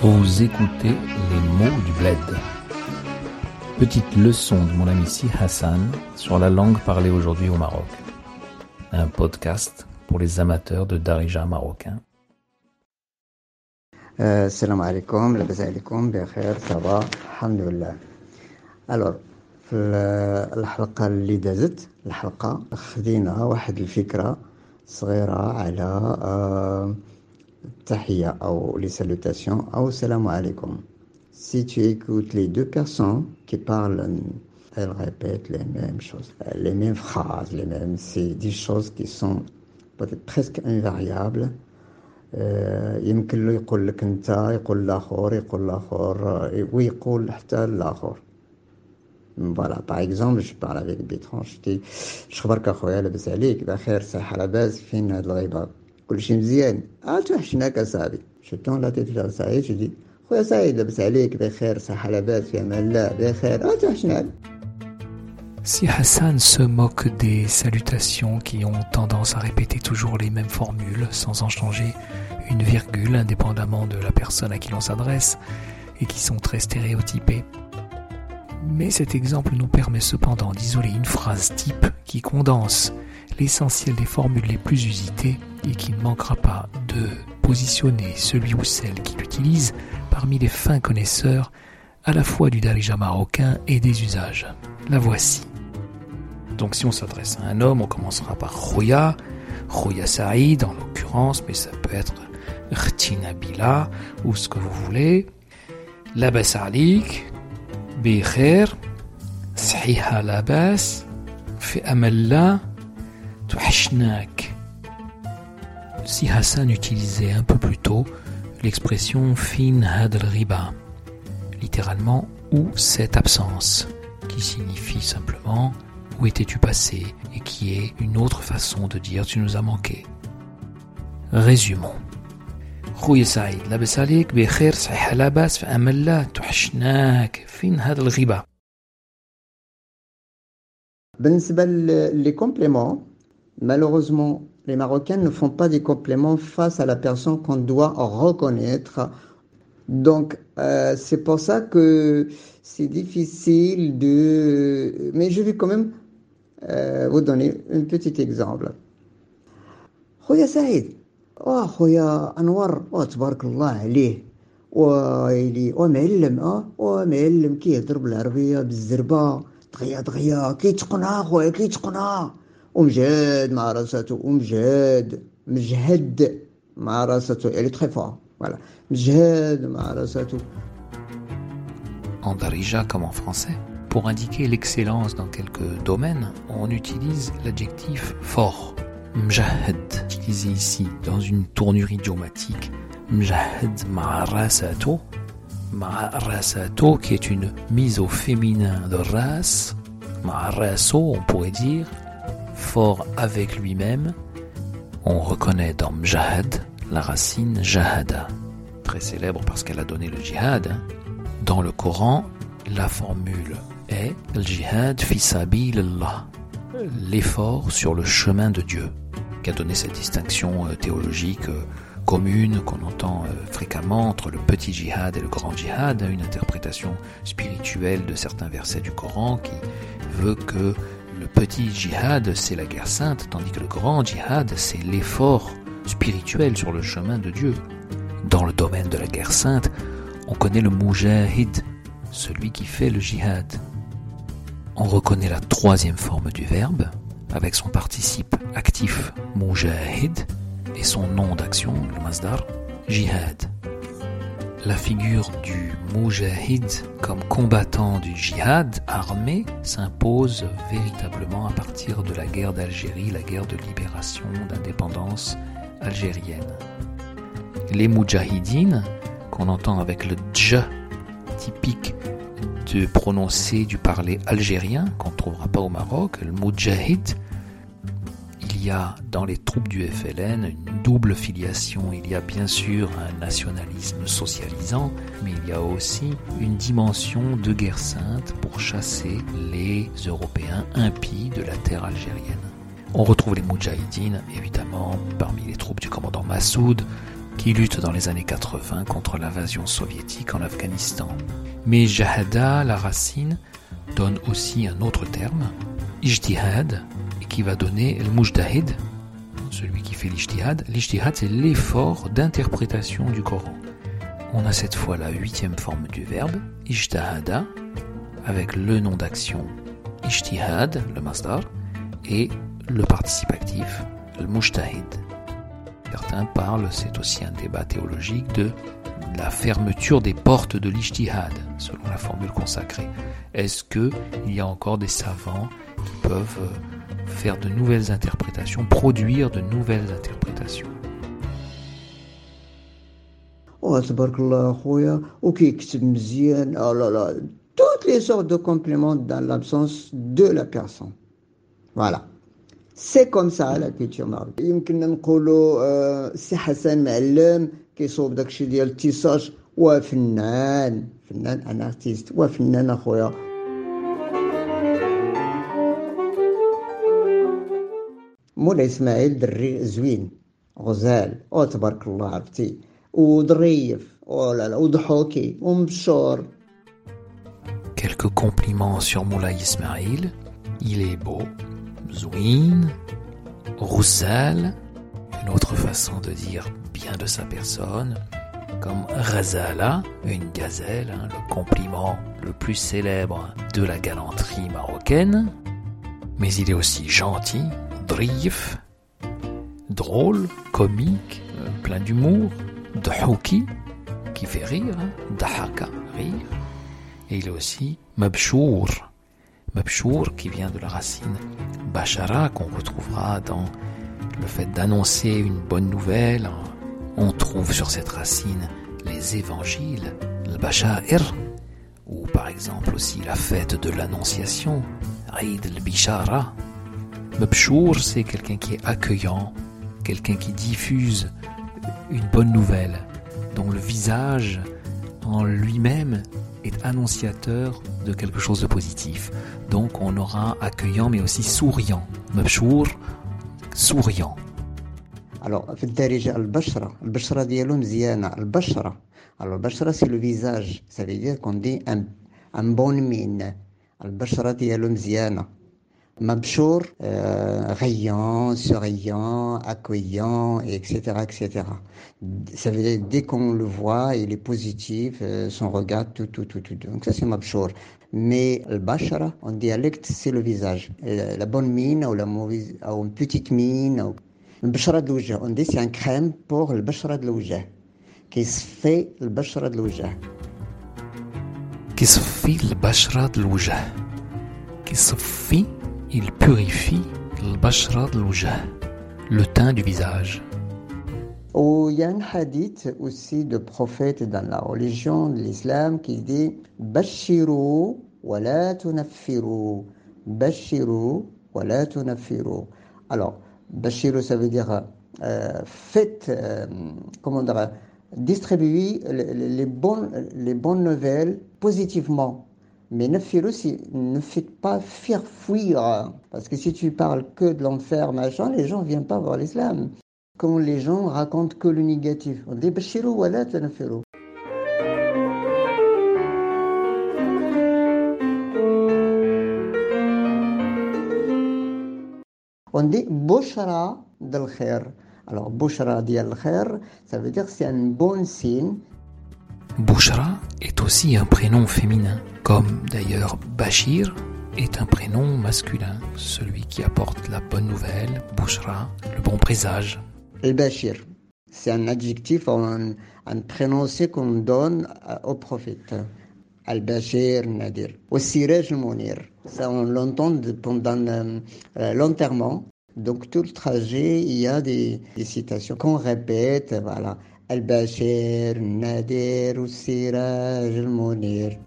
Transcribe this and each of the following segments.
Vous écoutez les mots du bled. Petite leçon de mon ami Si Hassan sur la langue parlée aujourd'hui au Maroc. Un podcast pour les amateurs de darija marocain. السلام عليكم لاباس عليكم بخير صباح الحمد لله الوغ في الحلقه اللي دازت الحلقه خدينا واحد الفكره صغيره على التحيه او لي سالوتاسيون او السلام عليكم si tu écoutes les deux personnes qui parlent elles répètent les mêmes choses les mêmes phrases les mêmes c'est des choses qui sont peut-être presque invariables يمكن له يقول لك انت يقول الاخر يقول الاخر ويقول حتى الاخر فوالا باغ اكزومبل جو بارل افيك بيترونج تي شخبرك اخويا لاباس عليك بخير صحه لاباس فين هاد الغيبه كلشي مزيان اه توحشناك اصاحبي شو تون لا تيت سعيد جو دي خويا سعيد لاباس عليك بخير صحه لاباس في امان الله بخير اه توحشناك Si Hassan se moque des salutations qui ont tendance à répéter toujours les mêmes formules sans en changer une virgule indépendamment de la personne à qui l'on s'adresse et qui sont très stéréotypées. mais cet exemple nous permet cependant d'isoler une phrase type qui condense l'essentiel des formules les plus usitées et qui ne manquera pas de positionner celui ou celle qui l'utilise parmi les fins connaisseurs à la fois du darija marocain et des usages. La voici. Donc si on s'adresse à un homme, on commencera par Khoya, Khoya Saïd en l'occurrence, mais ça peut être Khtina Bila ou ce que vous voulez. Labas alik, Si Hassan utilisait un peu plus tôt l'expression Fin Hadl Riba, littéralement ou cette absence, qui signifie simplement où étais-tu passé et qui est une autre façon de dire tu nous as manqué. Résumons. خويا سعيد لاباس عليك بخير صحيح لاباس في امان الله توحشناك فين هذا الغيبه بالنسبه les compléments malheureusement les Marocains ne font pas des compléments face à la personne qu'on doit reconnaître donc euh, c'est pour ça que c'est difficile de mais je vais quand même euh, vous donner un petit exemple. خويا سعيد اه خويا انور اه تبارك الله عليه ويلي ومعلم اه ومعلم كيهضر بالعربيه بالزربه دغيا دغيا كيتقنها خويا كيتقنها ومجاد مع راساتو ومجاد مجهد مع راساتو يعني تخي فور فوالا مجهد مع راساتو En darija comme en français, pour indiquer l'excellence dans quelques domaines, on utilise l'adjectif fort. Mjahad, utilisé ici dans une tournure idiomatique. Mjahad ma'arasato. Ma'arasato, qui est une mise au féminin de race. Ma'araso, on pourrait dire, fort avec lui-même. On reconnaît dans Mjahad la racine Jahada, très célèbre parce qu'elle a donné le jihad. Hein. Dans le Coran, la formule est le jihad fi sabilillah, l'effort sur le chemin de Dieu, qui a donné cette distinction euh, théologique euh, commune qu'on entend euh, fréquemment entre le petit jihad et le grand jihad, une interprétation spirituelle de certains versets du Coran qui veut que le petit jihad c'est la guerre sainte, tandis que le grand jihad c'est l'effort spirituel sur le chemin de Dieu. Dans le domaine de la guerre sainte, on connaît le mujahid, celui qui fait le jihad. On reconnaît la troisième forme du verbe, avec son participe actif mujahid et son nom d'action, le masdar, jihad. La figure du mujahid comme combattant du jihad armé s'impose véritablement à partir de la guerre d'Algérie, la guerre de libération, d'indépendance algérienne. Les mujahidines, qu'on entend avec le dj typique de prononcer du parler algérien, qu'on ne trouvera pas au Maroc, le mujahid, il y a dans les troupes du FLN une double filiation. Il y a bien sûr un nationalisme socialisant, mais il y a aussi une dimension de guerre sainte pour chasser les Européens impies de la terre algérienne. On retrouve les Moudjahidines, évidemment, parmi les troupes du commandant Massoud, qui lutte dans les années 80 contre l'invasion soviétique en Afghanistan. Mais Jahada, la racine, donne aussi un autre terme, ijtihad, qui va donner mujdahid, celui qui fait l'ijtihad. L'ijtihad, c'est l'effort d'interprétation du Coran. On a cette fois la huitième forme du verbe, ijtahada, avec le nom d'action ijtihad, le masdar, et le participe actif. Certains parlent, c'est aussi un débat théologique, de la fermeture des portes de l'ijtihad, selon la formule consacrée. Est-ce qu'il y a encore des savants qui peuvent euh, faire de nouvelles interprétations, produire de nouvelles interprétations? Oh, toutes les sortes de compléments dans l'absence de la personne. Voilà. C'est comme ça la culture marocaine. يمكن نقولوا سي حسن معلم كيصوب داكشي ديال التيساج وفنان فنان ان ارتيست وفنان اخويا مولاي اسماعيل دري زوين غزال او تبارك الله عرفتي وظريف او لا لا وضحوكي ومبشور Quelques compliments sur Moulay Ismail. Il est beau, Zouin, Roussal, une autre façon de dire bien de sa personne, comme Razala, une gazelle, hein, le compliment le plus célèbre de la galanterie marocaine. Mais il est aussi gentil, drif, drôle, comique, euh, plein d'humour, dhouki, qui fait rire, hein, dahaka, rire. Et il est aussi mabshour, mabshour qui vient de la racine bashara qu'on retrouvera dans le fait d'annoncer une bonne nouvelle. On trouve sur cette racine les évangiles, le bashair, ou par exemple aussi la fête de l'annonciation, Eid al-Bishara. C'est quelqu'un qui est accueillant, quelqu'un qui diffuse une bonne nouvelle, dont le visage en lui-même est annonciateur de quelque chose de positif. Donc on aura accueillant mais aussi souriant. Mabshour, souriant. Alors, في الدارجة البشرة البشرة ديالو مزيانة البشرة alors البشرة c'est le visage ça veut dire qu'on dit un, un bon mine البشرة ديالو مزيانة Mabchour, euh, riant, souriant, accueillant, etc., etc. Ça veut dire dès qu'on le voit, il est positif, euh, son regard, tout, tout, tout, tout. Donc ça c'est Mabchour. Mais le bashara, en dialecte, c'est le visage. Euh, la, bonne mine ou la mauvaise, ou une petite mine. Ou... Le bashara de l'ouja, on dit c'est un crème pour le bashara de l'ouja, qui se fait le bashara de l'ouja. Qui se fait le bashara de l'ouja. Qui se fait il purifie le teint du visage. Oh, il y a un hadith aussi de prophète dans la religion de l'islam qui dit Bashiru wa la tunaffiru. Bashiru wa la tunaffiru. Alors, Bashiru, ça veut dire euh, euh, comment dire, distribuez les, bonnes, les bonnes nouvelles positivement. Mais ne faites pas faire fuir. Parce que si tu parles que de l'enfer, machin, les gens ne viennent pas voir l'islam. Quand les gens racontent que le négatif. On dit Bashiru wa la tanfiru. On dit Bushra del khair. Alors, Bushra dial khair, ça veut dire c'est un bon signe. Bushra? Est aussi un prénom féminin, comme d'ailleurs Bashir est un prénom masculin, celui qui apporte la bonne nouvelle, Bushra, le bon présage. El Bashir, c'est un adjectif, un, un prénom qu'on donne au prophète. Al-Bashir Nadir. Au Siraj Mounir. Ça, on l'entend pendant euh, l'enterrement. Donc, tout le trajet, il y a des, des citations qu'on répète. Voilà. البشير النادر والسراج المنير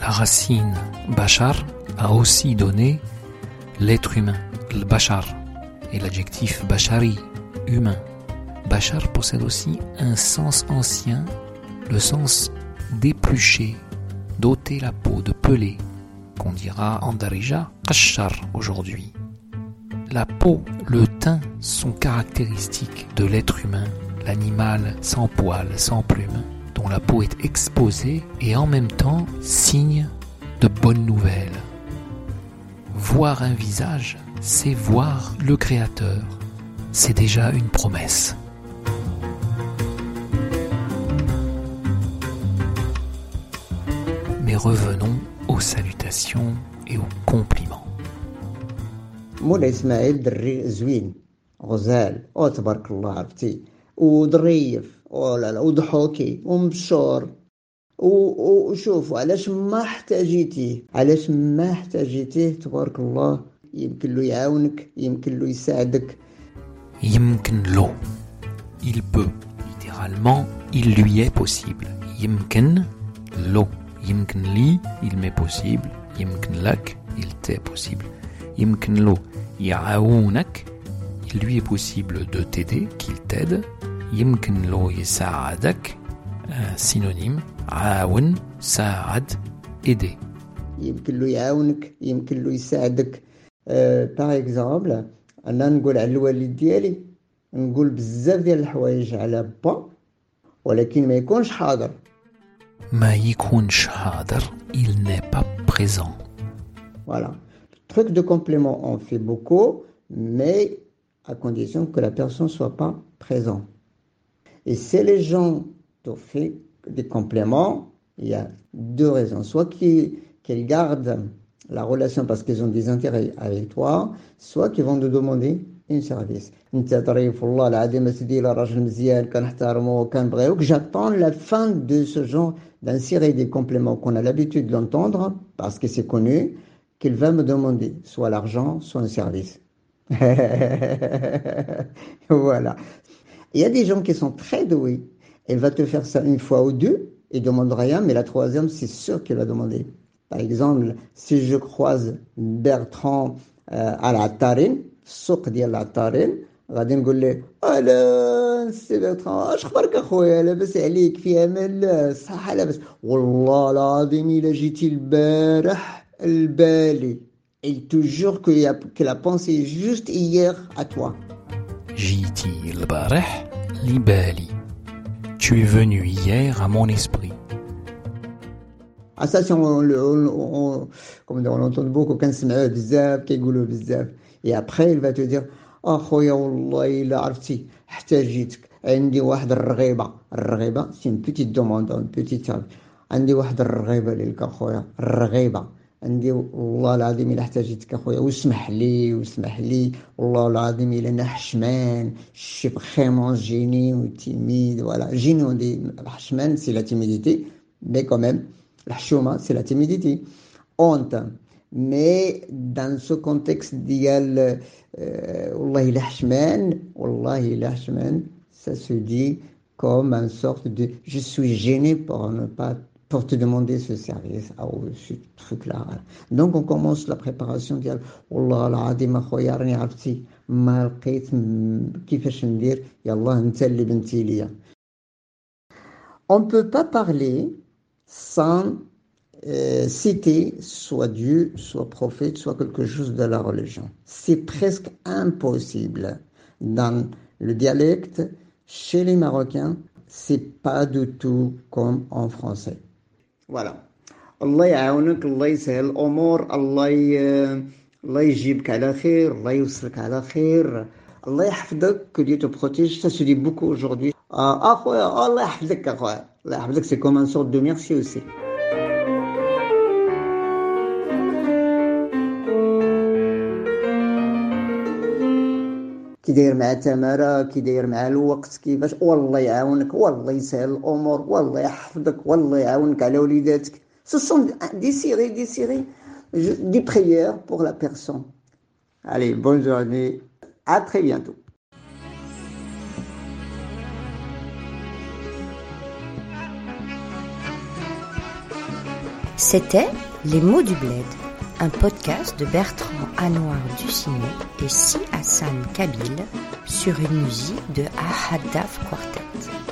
La racine bachar a aussi donné l'être humain, le bachar, et l'adjectif bachari, humain. Bachar possède aussi un sens ancien, le sens d'éplucher, d'ôter la peau, de peler, qu'on dira en darija kashar aujourd'hui. La peau, le teint sont caractéristiques de l'être humain l'animal sans poils, sans plumes, dont la peau est exposée et en même temps signe de bonnes nouvelles. Voir un visage, c'est voir le Créateur. C'est déjà une promesse. Mais revenons aux salutations et aux compliments. مولاي اسماعيل دري زوين غزال او تبارك الله عرفتي ودريف ولا لا وضحوكي ومبشور. وشوفوا علاش ما احتاجيتيه علاش ما احتاجيتيه تبارك الله يمكن له يعاونك يمكن له يساعدك. يمكن له. Il peut. Littéralement il lui est possible. يمكن له. يمكن لي il m'est possible. يمكن لك il t'est possible. يمكن له. يعاونك. il lui est possible de t'aider, qu'il t'aide. Yimken lo yisa'adak, un synonyme. Aoun, sa'ad, aider. يمكن له يعاونك يمكن له يساعدك باغ اكزومبل انا نقول على الوالد ديالي نقول بزاف ديال الحوايج على با ولكن ما يكونش حاضر Ma yikun shahadar, il n'est pas présent. Voilà. Truc de complément, on fait beaucoup, mais à condition que la personne ne soit pas présente. Et si les gens t'ont fait des compléments, il y a deux raisons. Soit qu'ils gardent la relation parce qu'ils ont des intérêts avec toi, soit qu'ils vont te demander un service. J'attends la fin de ce genre d'insérer des compléments qu'on a l'habitude d'entendre parce que c'est connu qu'il va me demander soit l'argent, soit un service. voilà il y a des gens qui sont très doués elle va te faire ça une fois ou deux et demande rien mais la troisième c'est sûr qu'elle va demander par exemple si je croise Bertrand euh, à la Tarine السوق ديال العطارين غادي نقول له اهلا سي بيرتران اش اخبارك اخويا لاباس عليك في امان الله صحه لاباس والله العظيم الا جيتي البارح البالي Et il te jure que la, pensée est juste hier à toi. Tu es venu hier à mon esprit. Ah ça, on, on, on, l'entend beaucoup, Et après, il va te dire, ah, c'est une petite demande, une petite... عندي واحد الرغيبه ليك اخويا الرغيبه عندي والله العظيم الا احتاجيتك اخويا واسمح لي واسمح لي والله العظيم الا انا حشمان شي فريمون جيني وتيميد فوالا جيني on dit حشمان سي لا تيميديتي mais quand même الحشومه سي لا تيميديتي honte mais dans ce contexte ديال euh, والله الا حشمان والله الا حشمان ça se dit comme une sorte de je suis gêné pour ne pas pour te demander ce service ou ce truc là donc on commence la préparation ديال والله العظيم اخويا راني عرفتي ما لقيت م- كيفاش ندير يلا انت اللي بنتي ليا on ne peut pas parler sans euh, citer soit Dieu, soit prophète, soit quelque chose de la religion. C'est presque impossible. Dans le dialecte, chez les Marocains, c'est pas du tout comme en français. Voilà. الله يعاونك الله يسهل الأمور الله ي... الله يجيبك على خير الله يوصلك على خير. الله يحفظك que Dieu te protège. Ça se beaucoup aujourd'hui. Ah اخويا الله يحفظك أخويا. الله يحفظك. C'est comme une sorte de merci aussi. كي داير مع تمارا كي داير مع الوقت كيفاش والله يعاونك والله يسهل الامور والله يحفظك والله يعاونك على وليداتك ce sont des séries des séries je- des prières pour la personne allez bonne journée à très bientôt C'était Les mots du bled, un podcast de Bertrand Anouar Ducinet et Si Hassan Kabil sur une musique de Ahadaf Quartet.